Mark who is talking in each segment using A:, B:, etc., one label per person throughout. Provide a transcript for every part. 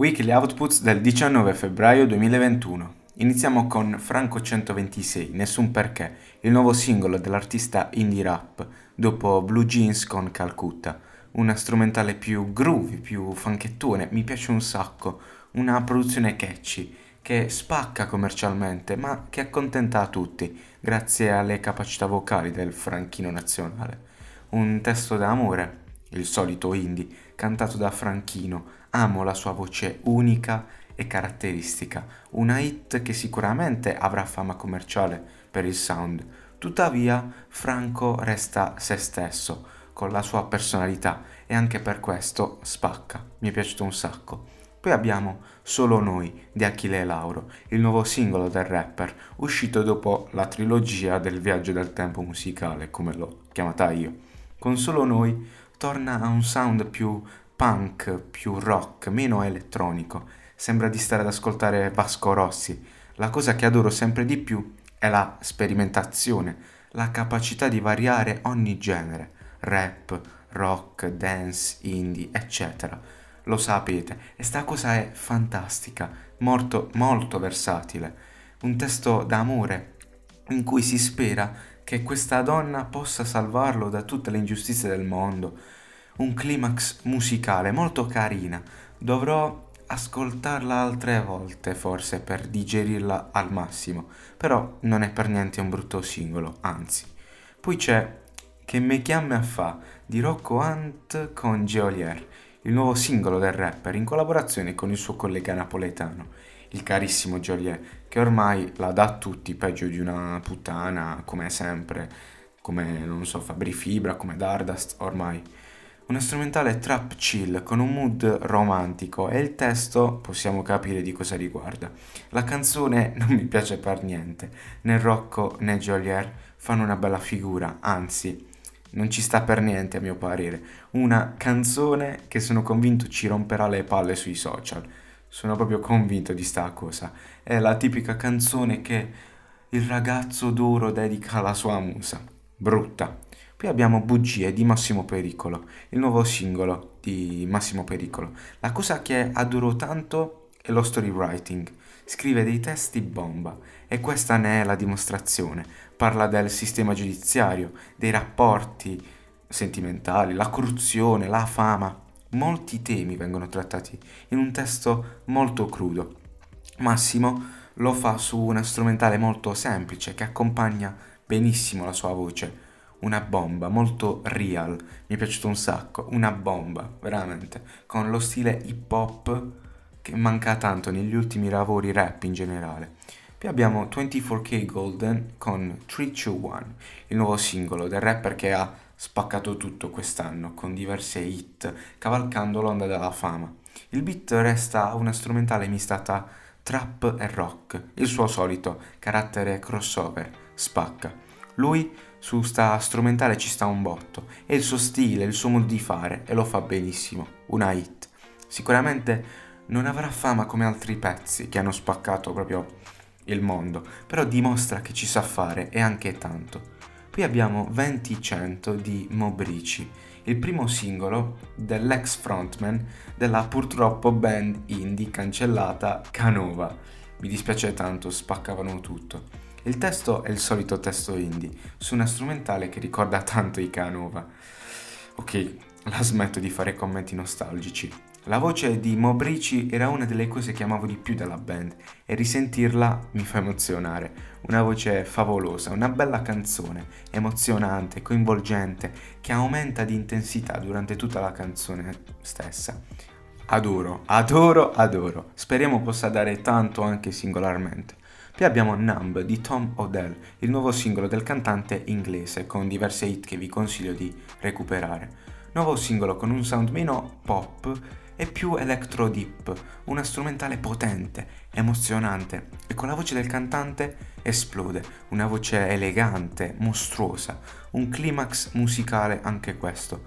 A: Weekly Outputs del 19 febbraio 2021. Iniziamo con Franco 126, Nessun perché, il nuovo singolo dell'artista indie rap, dopo Blue Jeans con Calcutta. Una strumentale più groovy, più fanchettone, mi piace un sacco. Una produzione catchy, che spacca commercialmente, ma che accontenta a tutti, grazie alle capacità vocali del franchino nazionale. Un testo d'amore, il solito indie, cantato da Franchino, amo la sua voce unica e caratteristica, una hit che sicuramente avrà fama commerciale per il sound. Tuttavia, Franco resta se stesso, con la sua personalità e anche per questo spacca. Mi è piaciuto un sacco. Poi abbiamo Solo Noi di Achille Lauro, il nuovo singolo del rapper, uscito dopo la trilogia del viaggio del tempo musicale, come l'ho chiamata io. Con Solo Noi torna a un sound più punk, più rock, meno elettronico. Sembra di stare ad ascoltare Vasco Rossi. La cosa che adoro sempre di più è la sperimentazione, la capacità di variare ogni genere, rap, rock, dance, indie, eccetera. Lo sapete, e sta cosa è fantastica, molto, molto versatile. Un testo d'amore in cui si spera che questa donna possa salvarlo da tutte le ingiustizie del mondo, un climax musicale molto carina. Dovrò ascoltarla altre volte forse per digerirla al massimo, però non è per niente un brutto singolo, anzi. Poi c'è Che me chiame a fa di Rocco Hunt con Geolier, il nuovo singolo del rapper in collaborazione con il suo collega napoletano, il carissimo Geolier, che ormai la dà a tutti peggio di una puttana, come sempre, come non so, Fabri Fibra, come Dardust, ormai una strumentale trap chill con un mood romantico e il testo possiamo capire di cosa riguarda. La canzone non mi piace per niente, né Rocco né Jolier fanno una bella figura, anzi non ci sta per niente a mio parere. Una canzone che sono convinto ci romperà le palle sui social. Sono proprio convinto di sta cosa. È la tipica canzone che il ragazzo d'oro dedica alla sua musa. Brutta poi abbiamo Bugie di Massimo Pericolo, il nuovo singolo di Massimo Pericolo. La cosa che adoro tanto è lo story writing. Scrive dei testi bomba e questa ne è la dimostrazione. Parla del sistema giudiziario, dei rapporti sentimentali, la corruzione, la fama. Molti temi vengono trattati in un testo molto crudo. Massimo lo fa su una strumentale molto semplice che accompagna benissimo la sua voce una bomba, molto real, mi è piaciuto un sacco, una bomba, veramente, con lo stile hip hop che manca tanto negli ultimi lavori rap in generale. Poi abbiamo 24K Golden con 321, il nuovo singolo del rapper che ha spaccato tutto quest'anno con diverse hit, cavalcando l'onda della fama. Il beat resta una strumentale mistata trap e rock, il suo solito carattere crossover, spacca. Lui su sta strumentale ci sta un botto. È il suo stile, il suo modo di fare e lo fa benissimo. Una hit. Sicuramente non avrà fama come altri pezzi che hanno spaccato proprio il mondo, però dimostra che ci sa fare e anche tanto. Poi abbiamo 20-100 di Mobrici, il primo singolo dell'ex frontman della purtroppo band indie cancellata Canova. Mi dispiace tanto, spaccavano tutto. Il testo è il solito testo indie, su una strumentale che ricorda tanto i Canova. Ok, la smetto di fare commenti nostalgici. La voce di Mobrici era una delle cose che amavo di più della band e risentirla mi fa emozionare. Una voce favolosa, una bella canzone, emozionante, coinvolgente, che aumenta di intensità durante tutta la canzone stessa. Adoro, adoro, adoro. Speriamo possa dare tanto anche singolarmente. Poi abbiamo Numb di Tom Odell, il nuovo singolo del cantante inglese con diverse hit che vi consiglio di recuperare. Nuovo singolo con un sound meno pop e più electro deep, una strumentale potente, emozionante e con la voce del cantante esplode, una voce elegante, mostruosa, un climax musicale anche questo.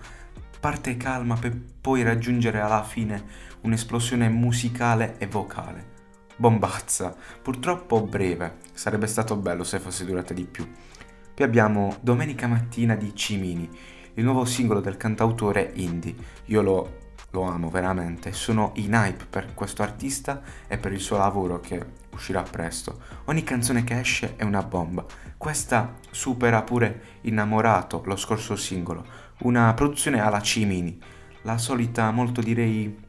A: Parte calma per poi raggiungere alla fine un'esplosione musicale e vocale bombazza, purtroppo breve, sarebbe stato bello se fosse durata di più. Poi abbiamo Domenica mattina di Cimini, il nuovo singolo del cantautore indie. Io l'ho lo amo veramente, sono in hype per questo artista e per il suo lavoro che uscirà presto. Ogni canzone che esce è una bomba. Questa supera pure Innamorato, lo scorso singolo, una produzione alla Cimini, la solita molto direi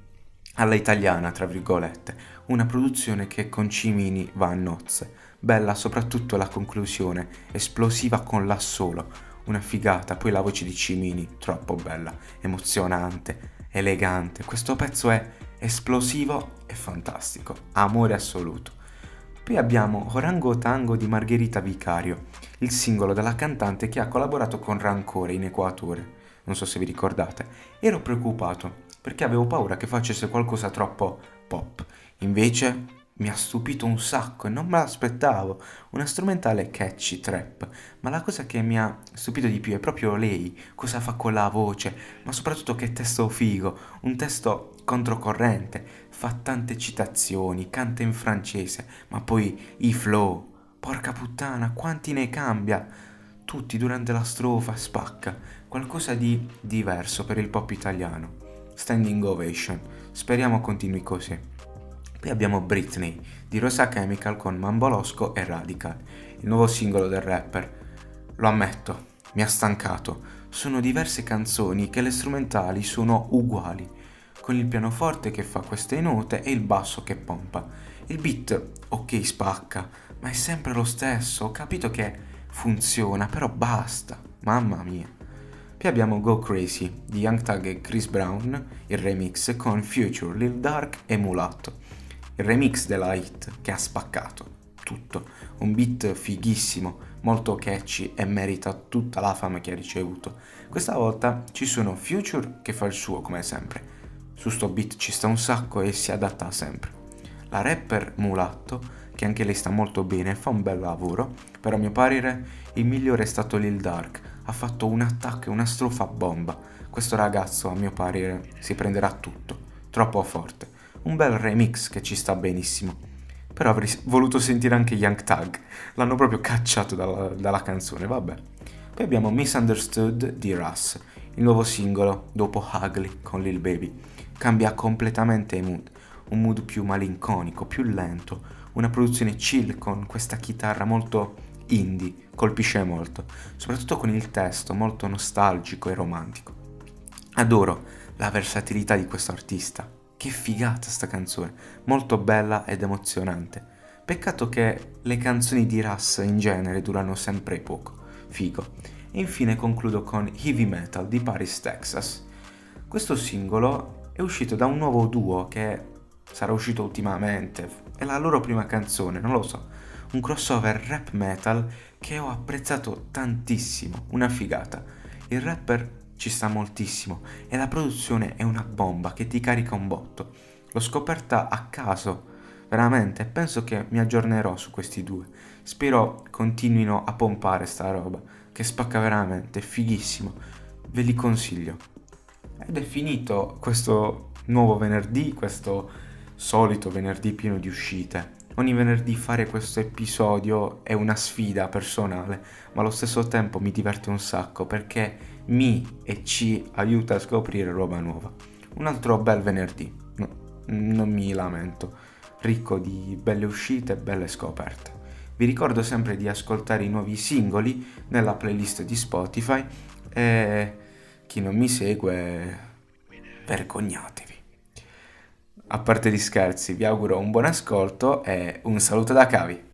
A: alla italiana, tra virgolette, una produzione che con Cimini va a nozze. Bella soprattutto la conclusione, esplosiva con l'assolo, una figata, poi la voce di Cimini, troppo bella, emozionante, elegante. Questo pezzo è esplosivo e fantastico, amore assoluto. Poi abbiamo Orango Tango di Margherita Vicario, il singolo della cantante che ha collaborato con Rancore in Equatore. Non so se vi ricordate. Ero preoccupato perché avevo paura che facesse qualcosa troppo pop. Invece mi ha stupito un sacco e non me l'aspettavo. Una strumentale catchy trap. Ma la cosa che mi ha stupito di più è proprio lei, cosa fa con la voce, ma soprattutto che testo figo, un testo controcorrente, fa tante citazioni, canta in francese, ma poi i flow. Porca puttana, quanti ne cambia? Tutti durante la strofa spacca, qualcosa di diverso per il pop italiano. Standing ovation, speriamo continui così. Poi abbiamo Britney di Rosa Chemical con Mambolosco e Radical, il nuovo singolo del rapper. Lo ammetto, mi ha stancato. Sono diverse canzoni che le strumentali sono uguali, con il pianoforte che fa queste note e il basso che pompa. Il beat, ok, spacca, ma è sempre lo stesso. Ho capito che funziona, però basta. Mamma mia. Poi abbiamo Go Crazy di Young Thug e Chris Brown, il remix con Future, Lil Dark e Mulatto il remix della hit che ha spaccato tutto, un beat fighissimo, molto catchy e merita tutta la fama che ha ricevuto. Questa volta ci sono Future che fa il suo come sempre, su sto beat ci sta un sacco e si adatta sempre. La rapper Mulatto, che anche lei sta molto bene, fa un bel lavoro, però a mio parere il migliore è stato Lil Dark, ha fatto un attacco e una strofa bomba. Questo ragazzo a mio parere si prenderà tutto, troppo forte un bel remix che ci sta benissimo. Però avrei voluto sentire anche Young Tag, l'hanno proprio cacciato dalla, dalla canzone, vabbè. Poi abbiamo Misunderstood di Russ, il nuovo singolo dopo Ugly con Lil Baby. Cambia completamente il mood, un mood più malinconico, più lento, una produzione chill con questa chitarra molto indie, colpisce molto, soprattutto con il testo molto nostalgico e romantico. Adoro la versatilità di questo artista, che figata sta canzone, molto bella ed emozionante. Peccato che le canzoni di Russ in genere durano sempre poco. Figo. E infine concludo con Heavy Metal di Paris, Texas. Questo singolo è uscito da un nuovo duo che sarà uscito ultimamente. È la loro prima canzone, non lo so. Un crossover rap metal che ho apprezzato tantissimo, una figata. Il rapper ci sta moltissimo e la produzione è una bomba che ti carica un botto. L'ho scoperta a caso, veramente, penso che mi aggiornerò su questi due. Spero continuino a pompare sta roba, che spacca veramente, è fighissimo. Ve li consiglio. Ed è finito questo nuovo venerdì, questo solito venerdì pieno di uscite. Ogni venerdì fare questo episodio è una sfida personale, ma allo stesso tempo mi diverte un sacco perché mi e ci aiuta a scoprire roba nuova. Un altro bel venerdì, no, non mi lamento, ricco di belle uscite e belle scoperte. Vi ricordo sempre di ascoltare i nuovi singoli nella playlist di Spotify e chi non mi segue, vergognatevi. A parte gli scherzi, vi auguro un buon ascolto e un saluto da Cavi.